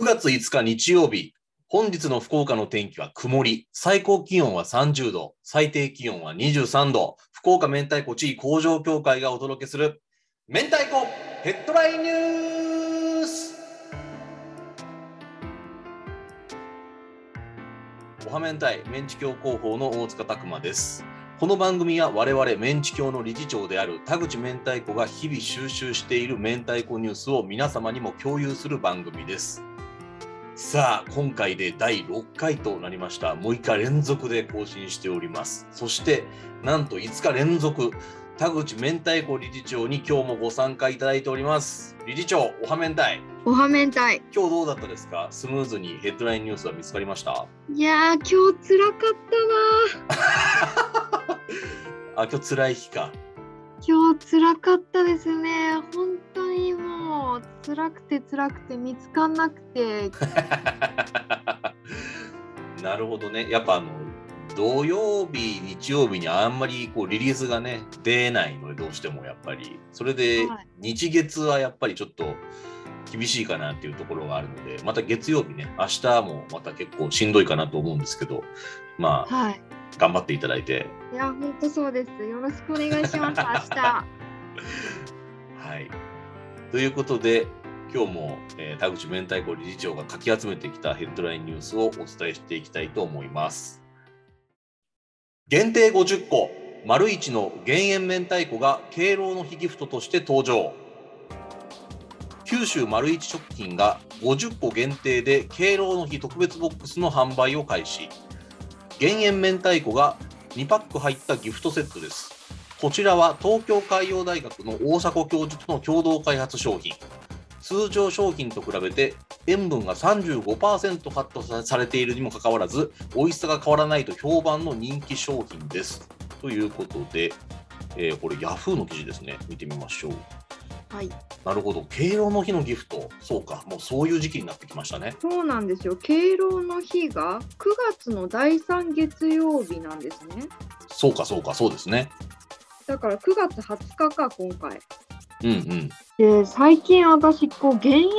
9月5日日曜日、本日の福岡の天気は曇り、最高気温は30度、最低気温は23度、福岡明太子地位工場協会がお届けする、明太子ヘッドラインニュースおは明太、メンチ協広報の大塚拓馬です。この番組は我々メンチ協の理事長である田口明太子が日々収集している明太子ニュースを皆様にも共有する番組です。さあ、今回で第6回となりました。6日連続で更新しております。そして、なんと5日連続、田口明太子理事長に今日もご参加いただいております。理事長、おは明太。おはめんたい。今日どうだったですか？スムーズにヘッドラインニュースは見つかりました？いやー、今日辛かったな あ、今日辛い日か。今日辛かったですね。本当にもう辛くて辛くて見つかんなくて。なるほどね。やっぱあの土曜日、日曜日にあんまりこうリリースがね出ないのでどうしてもやっぱりそれではい日月はやっぱりちょっと厳しいかなっていうところがあるのでまた月曜日ね明日もまた結構しんどいかなと思うんですけどまあはい。頑張っていただいていや、本当そうです。よろしくお願いします。明日。はい。ということで今日も、えー田口明太子理事長がかき集めてきたヘッドラインニュースをお伝えしていきたいと思います。限定50個、丸一の減塩明太子が敬老の日ギフトとして登場。九州丸一食品が50個限定で敬老の日特別ボックスの販売を開始。減塩明太子が2パック入ったギフトセットです。こちらは東京海洋大学の大迫教授との共同開発商品。通常商品と比べて塩分が35%カットされているにもかかわらず美味しさが変わらないと評判の人気商品です。ということで、えーこれ Yahoo の記事ですね。見てみましょう。はい。なるほど。敬老の日のギフト。そうか。もうそういう時期になってきましたね。そうなんですよ。敬老の日が9月の第3月曜日なんですね。そうか、そうか、そうですね。だから9月20日か、今回。うんうん。で最近私こう減塩明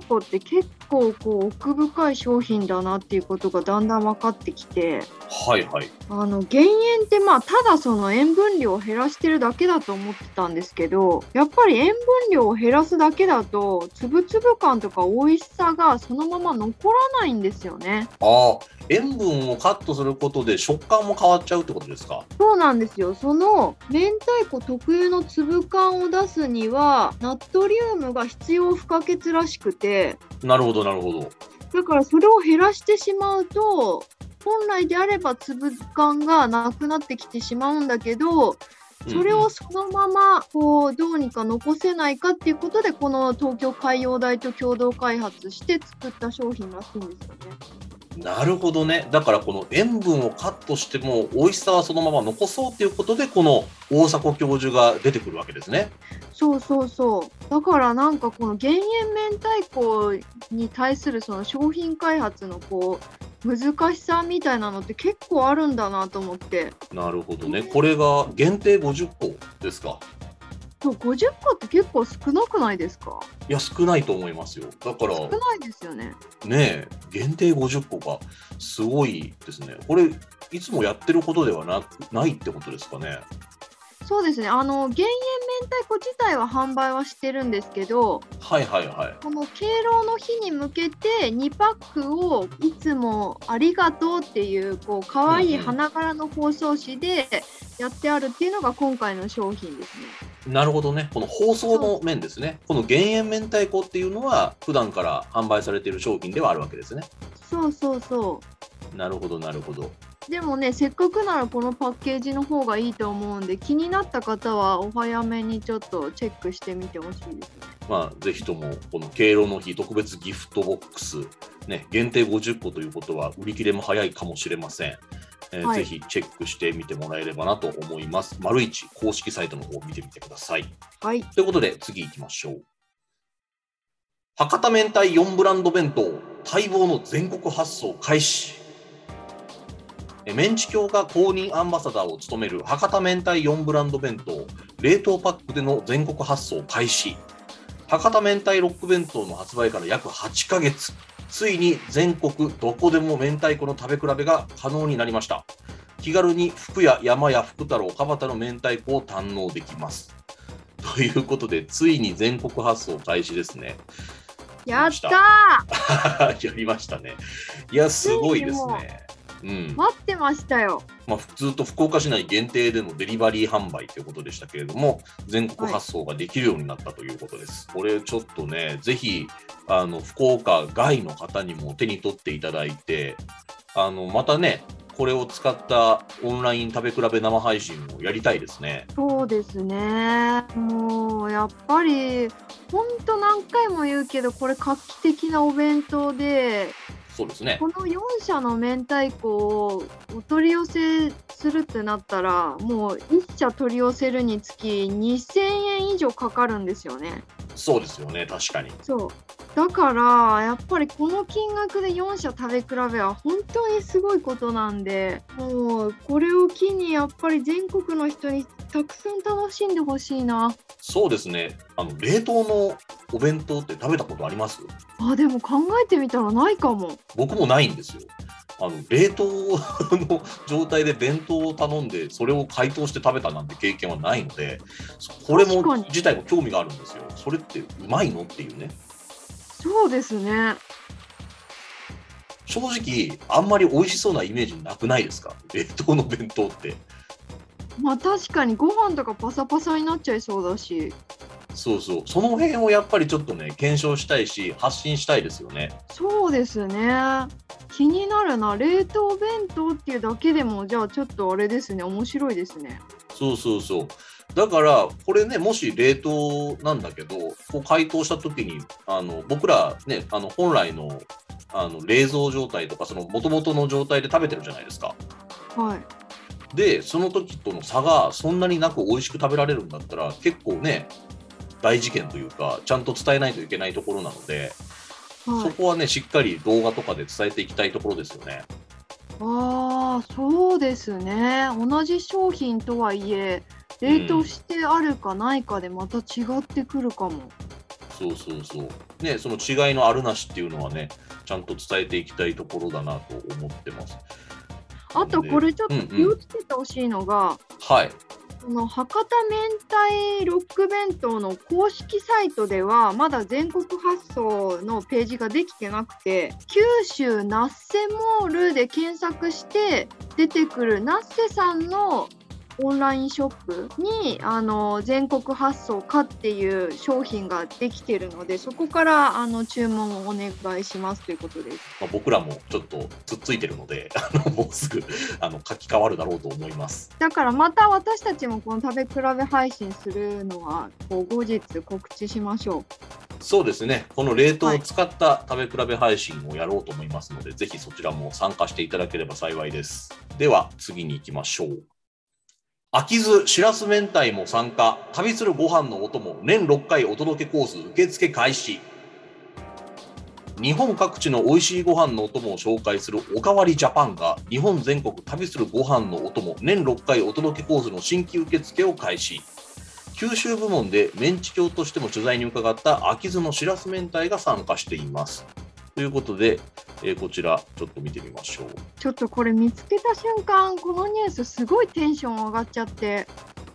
太子って結構こう奥深い商品だなっていうことがだんだん分かってきてはいはい。あの減塩ってまあただその塩分量を減らしてるだけだと思ってたんですけどやっぱり塩分量を減らすだけだと粒々感とか美味しさがそのまま残らないんですよね。ああ、塩分をカットすることで食感も変わっちゃうってことですか？そうなんですよその明太子特有の粒感を出すにはナトリウムが必要不可欠らしくてなるほど、なるほど。だからそれを減らしてしまうと本来であれば粒感がなくなってきてしまうんだけどそれをそのままこうどうにか残せないかっていうことでこの東京海洋大と共同開発して作った商品らしいんですよね。なるほどね。だからこの塩分をカットしても美味しさはそのまま残そうということでこの大迫教授が出てくるわけですね。そうそうそうだからなんかこの減塩明太子に対するその商品開発のこう難しさみたいなのって結構あるんだなと思ってなるほどね。これが限定50個ですか。そう50個って結構少なくないですか？いや少ないと思いますよ。だから少ないですよね。ねえ限定50個がすごいですね。これいつもやってることではなくないってことですかね？そうですねあの減塩明太子自体は販売はしてるんですけどはいはいはい。この敬老の日に向けて2パックをいつもありがとうっていうこう可愛い花柄の包装紙でやってあるっていうのが今回の商品ですね。なるほどね。この包装の面ですね。この減塩明太子っていうのは普段から販売されている商品ではあるわけですね。そうそうそう。なるほどなるほど。でもねせっかくならこのパッケージの方がいいと思うんで気になった方はお早めにちょっとチェックしてみてほしいですね。まあ、ぜひとも、この敬老の日特別ギフトボックス、ね、限定50個ということは、売り切れも早いかもしれません。えーはいぜひチェックしてみてもらえればなと思います。丸一公式サイトの方を見てみてください。はい。ということで、次行きましょう。博多明太4ブランド弁当、待望の全国発送開始。えメンチ協が公認アンバサダーを務める博多明太4ブランド弁当、冷凍パックでの全国発送開始。博多明太ロック弁当の発売から約8ヶ月。ついに全国どこでも明太子の食べ比べが可能になりました。気軽に福屋山や福太郎かばたの明太子を堪能できます。ということでついに全国発送開始ですね。やったー！やりましたね。いやすごいですねうん待ってましたよ。まあ、ずっと福岡市内限定でのデリバリー販売ということでしたけれども、全国発送ができるようになったということです。これちょっとね、ぜひあの福岡外の方にも手に取っていただいて、あのまたね、これを使ったオンライン食べ比べ生配信をやりたいですね。そうですね。もうやっぱり本当何回も言うけどこれ画期的なお弁当でそうですねこ。の4社の明太子をお取り寄せするってなったらもう1社取り寄せるにつき2000円以上かかるんですよね。そうですよね、確かに。そうだからやっぱりこの金額で4社食べ比べは本当にすごいことなんでもうこれを機にやっぱり全国の人にたくさん楽しんでほしいなそうですね。あの冷凍のお弁当って食べたことあります？あでも考えてみたらないかも。僕もないんですよ。あの冷凍 の状態で弁当を頼んでそれを解凍して食べたなんて経験はないのでこれも自体も興味があるんですよ。それってうまいの？っていうね。そうですね。正直あんまり美味しそうなイメージなくないですか？冷凍の弁当って。まあ確かにご飯とかパサパサになっちゃいそうだしそうそうその辺をやっぱりちょっとね検証したいし発信したいですよね。そうですね気になるな冷凍弁当っていうだけでもじゃあちょっとあれですね面白いですねそうそうそう。だから、これね、もし冷凍なんだけど、こう解凍したときに、あの僕らね、あの本来のあの冷蔵状態とか、その元々の状態で食べてるじゃないですか。はいで、その時との差がそんなになく美味しく食べられるんだったら、結構ね、大事件というか、ちゃんと伝えないといけないところなので、はいそこはね、しっかり動画とかで伝えていきたいところですよね。ああそうですね同じ商品とはいえ冷凍してあるかないかでまた違ってくるかも、そうそうそう。ね、その違いのあるなしっていうのはね、ちゃんと伝えていきたいところだなと思ってます。あとこれちょっとうんうん気をつけてほしいのが、はい。その博多明太ロック弁当の公式サイトではまだ全国発送のページができてなくて九州ナッセモールで検索して出てくるナッセさんのオンラインショップにあの全国発送かっていう商品ができてるのでそこからあの注文をお願いしますということです。まあ、僕らもちょっとつっついてるので、あ のもうすぐあの書き換わるだろうと思います。だからまた私たちもこの食べ比べ配信するのはこう後日告知しましょう。そうですね、この冷凍を使った食べ比べ配信をやろうと思いますので、ぜひそちらも参加していただければ幸いです。では、次に行きましょう。秋津しらす明太も参加、旅するご飯のお供、年6回お届けコース受付開始。日本各地の美味しいご飯のお供を紹介するおかわりジャパンが日本全国旅するご飯のお供年6回お届けコースの新規受付を開始。九州部門でメンチ協としても取材に伺った秋津のしらす明太が参加しています。ということで、えーこちらちょっと見てみましょう。ちょっとこれ見つけた瞬間このニュースすごいテンション上がっちゃって。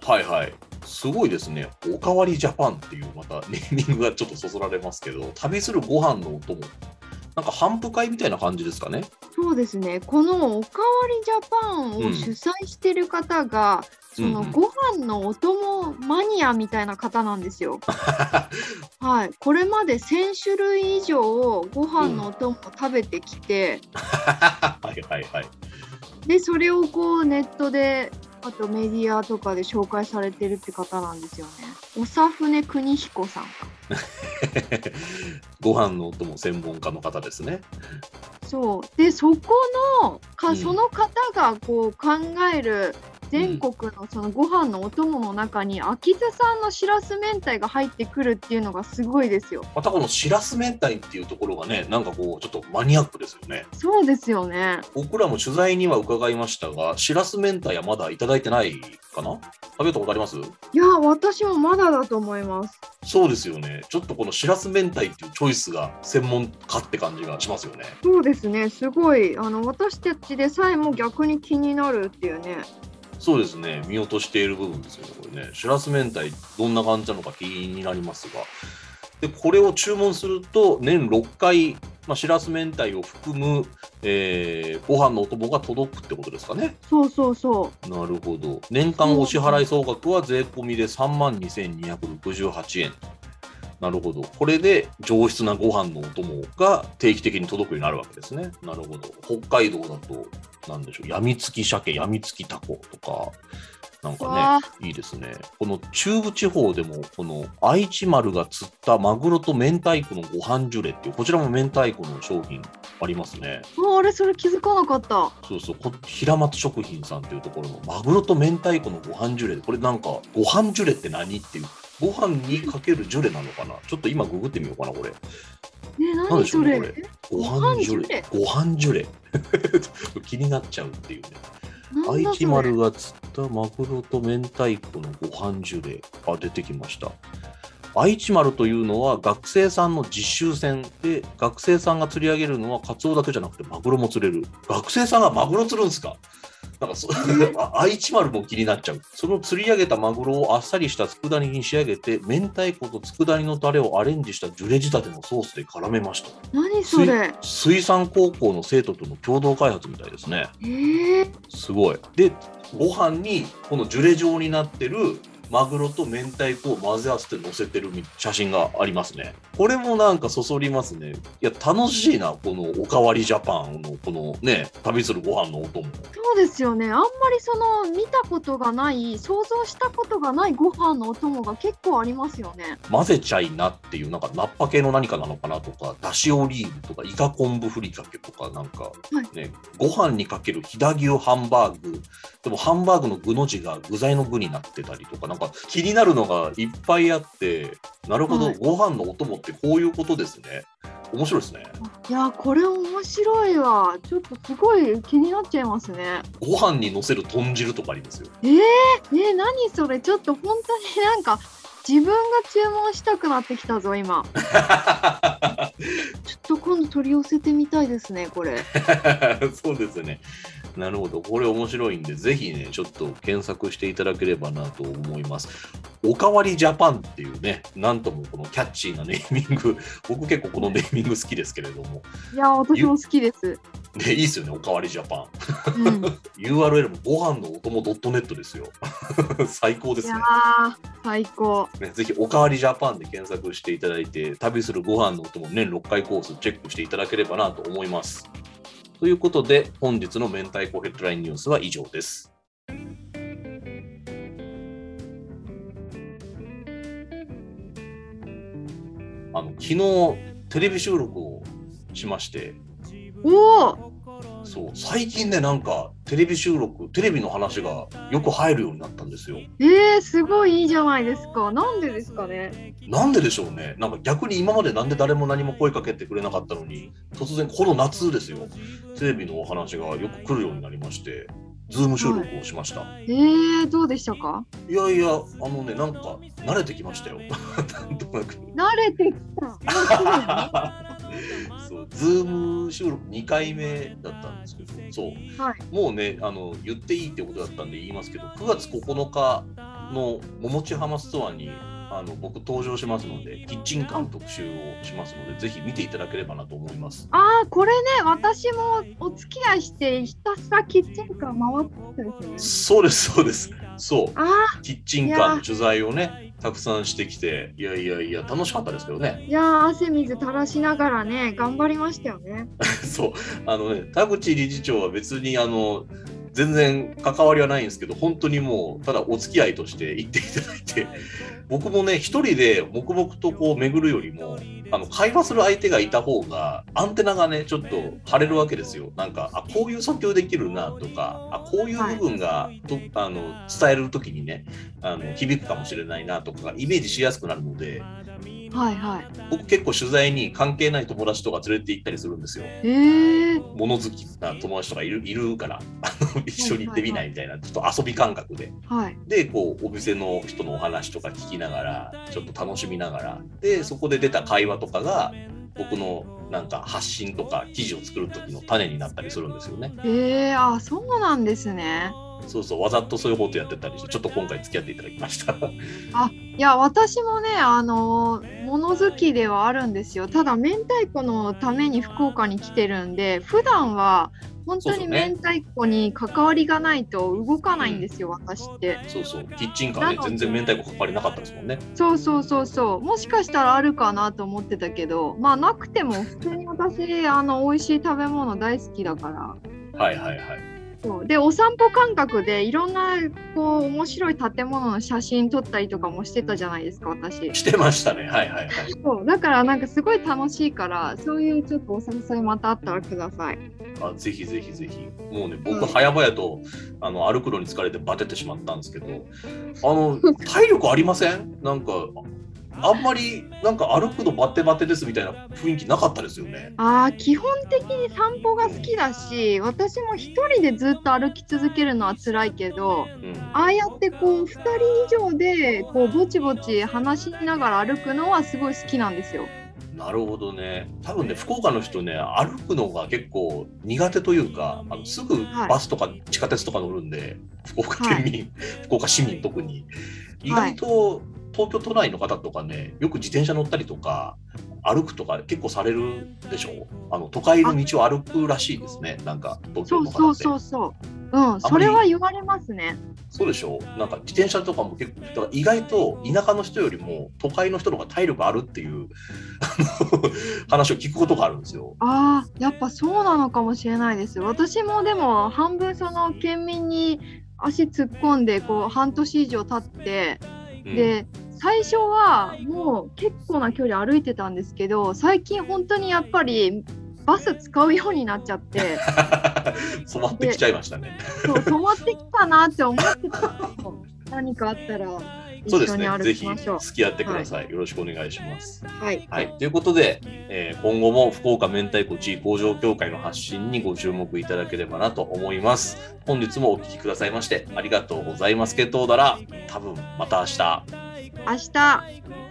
はいはい。すごいですね。おかわりジャパンっていうまたネーミングがちょっとそそられますけど旅するご飯のお供なんか頒布会みたいな感じですかね。そうですね。このおかわりジャパンを主催してる方が、そのうんうん。ご飯のお供マニアみたいな方なんですよ。はい、これまで1000種類以上ご飯のお供を食べてきて、はいはいはい。でそれをこうネットであとメディアとかで紹介されてるって方なんですよね。長船邦彦さんか。ご飯のお供専門家の方ですねそうでそこのか、うんその方がこう考える全国のそのご飯のお供の中に秋津産のしらす明太が入ってくるっていうのがすごいですよ。またこのしらす明太っていうところがねなんかこうちょっとマニアックですよねそうですよね。僕らも取材には伺いましたがしらす明太はまだいただいてないかな？食べたことあります？いや私もまだだと思います。そうですよねちょっとこのしらす明太っていうチョイスが専門家って感じがしますよねそうですねすごいあの私たちでさえも逆に気になるっていうね。そうですね。見落としている部分ですよねこれね。しらす明太どんな感じなのか気になりますが。でこれを注文すると年6回、まあ、しらす明太を含む、えー、ご飯のお供が届くってことですかね。そうそうそなるほど。年間お支払い総額は税込みで3万2268円なるほど。これで上質なご飯のお供が定期的に届くようになるわけですね。なるほど。北海道だとなんでしょう。やみつき鮭やみつきタコとかなんう。かわねいいですね。この中部地方でもこの愛知丸が釣ったマグロと明太子のご飯ジュレっていうこちらも明太子の商品ありますね。ああれそれ気づかなかった。そうそう、こ平松食品さんっていうところのマグロと明太子のご飯ジュレ、これなんか、ご飯ジュレって何っていう、ご飯にかけるジュレなのかな？ちょっと今ググってみようかな、これ。ね何それでしょうね、これ。ご飯ジュレ。ご飯ジュレ？気になっちゃうっていうね。愛知丸が釣ったマグロと明太子のご飯ジュレ。あ、出てきました。愛知丸というのは学生さんの実習船で学生さんが釣り上げるのはカツオだけじゃなくてマグロも釣れる学生さんがマグロ釣るんですか？なんかそあ愛知丸も気になっちゃうその釣り上げたマグロをあっさりした佃煮に仕上げて明太子と佃煮のタレをアレンジしたジュレ仕立てのソースで絡めました何それ？水産高校の生徒との共同開発みたいですねえー、すごい。で、ご飯にこのジュレ状になってるマグロと明太子を混ぜ合わせて乗せてる写真がありますね。これもなんかそそりますね。いや、楽しいな、このおかわりジャパンのこのね、旅するご飯のお供。そうですよね。あんまりその見たことがない、想像したことがないご飯のお供が結構ありますよね。混ぜちゃいなっていう、なんかナッパ系の何かなのかなとか、だしオリーブとか、イカ昆布ふりかけとか、なんかね、ご飯にかける飛騨牛ハンバーグ、でもハンバーグの具の字が具材の具になってたりとか、なんか気になるのがいっぱいあって、なるほど、はいご飯のお供ってこういうことですね。面白いですね。いやこれ面白いわ。ちょっとすごい気になっちゃいますね。ご飯にのせる豚汁とかありますよ。えー、えー、何それ？ちょっと本当になんか自分が注文したくなってきたぞ今。ちょっと今度取り寄せてみたいですねこれ。そうですね。なるほど。これ面白いんで、ぜひね、ちょっと検索していただければなと思います。おかわりジャパンっていうね、なんともこのキャッチーなネーミング、僕結構このネーミング好きですけれども、いや私も好きです。ね、いいですよね、おかわりジャパン。うん、い URL もご飯のお供 .net ですよ。最高ですね最高。ね。ぜひ、おかわりジャパンで検索していただいて、旅するご飯のお供年6回コースチェックしていただければなと思います。ということで、本日の明太子ヘッドラインニュースは以上です。あの昨日テレビ収録をしまして、おおそう最近ねなんかテレビ収録テレビの話がよく入るようになったんですよ。えー、すごいいいじゃないですか。なんでですかね？なんででしょうねなんか逆に今までなんで誰も何も声かけてくれなかったのに突然この夏ですよテレビのお話がよく来るようになりましてズーム収録をしました、えー、どうでしたか？い、やいやあのねなんか慣れてきましたよ なんとなく慣れてきた。そうズーム収録2回目だったんですけどそうはい。もうねあの言っていいってことだったんで言いますけど9月9日のももち浜ストアにあの僕登場しますのでキッチンカーの特集をしますのでぜひ見ていただければなと思います。ああ、これね、私もお付き合いして、ひたすらキッチンカー回ってたんですよね。そうですそうですそうあキッチンカーの取材をねたくさんしてきていやいやいや楽しかったですけどねあ、いやー、汗水垂らしながらね、頑張りましたよね。そうあのね田口理事長は別にあの全然関わりはないんですけど本当にもうただお付き合いとして行っていただいて僕もね一人で黙々とこう巡るよりもあの会話する相手がいた方がアンテナがねちょっと張れるわけですよ。なんかあこういう訴求できるなとかあこういう部分が、とあの伝える時にねあの響くかもしれないなとかイメージしやすくなるのではいはい。僕結構取材に関係ない友達とか連れて行ったりするんですよ。へえ。物好きな友達とかいるいるからあの一緒に行ってみないみたいなちょっと遊び感覚で。はい。でこうお店の人のお話とか聞きながらちょっと楽しみながらでそこで出た会話とかが僕のなんか発信とか記事を作る時の種になったりするんですよね。へえ、あ、そうなんですね。そうそうわざとそういうことやってたりしてちょっと今回付き合っていただきました。いや、私もね、あの、物好きではあるんですよ。ただ、明太子のために福岡に来てるんで、普段は本当にそうそうね明太子に関わりがないと動かないんですよ、私って。そうそうキッチンカーねなの全然明太子関わりなかったですもんね。そうそうそうそう。もしかしたらあるかなと思ってたけど、まあなくても普通に私、あの、美味しい食べ物大好きだから。はいはいはい。そう。でお散歩感覚でいろんなこう面白い建物の写真撮ったりとかもしてたじゃないですか私。してましたね。はいはいはい。そう。だからなんかすごい楽しいからそういうちょっとお誘いまたあったらください。あぜひぜひぜひ。もうね、僕、うん。早々とあの歩くのに疲れてバテてしまったんですけど、あの体力ありません？なんか、あんまりなんか歩くのバテバテですみたいな雰囲気なかったですよね。あー基本的に散歩が好きだし私も一人でずっと歩き続けるのは辛いけどうん、ああやってこう2人以上でこうぼちぼち話しながら歩くのはすごい好きなんですよ。なるほどね。多分ね、福岡の人ね、歩くのが結構苦手というか、あのすぐはいバスとか地下鉄とか乗るんで、福岡県民、福岡市民特に。意外と東京都内の方とかね、よく自転車乗ったりとか、歩くとか結構されるでしょ？あの都会の道を歩くらしいですね、なんか東京の方って。そうそうそうそう。うん、それは言われますね。そうでしょ？なんか自転車とかも結構、だから意外と田舎の人よりも都会の人の方が体力あるっていう 話を聞くことがあるんですよ。ああ、やっぱそうなのかもしれないです。私もでも半分その県民に足突っ込んでこう半年以上経って、うん、で最初はもう結構な距離歩いてたんですけど最近本当にやっぱりバス使うようになっちゃって 染まってきちゃいましたね。そう止まってきたなって思ってた何かあったらそうですね。一緒に歩ぜひきましょう。付き合ってください。よろしくお願いします。はい、はい。ということで、えー今後も福岡明太子地位工場協会の発信にご注目いただければなと思います。本日もお聞きくださいましてありがとうございます。けどうだら、多分また明日。明日。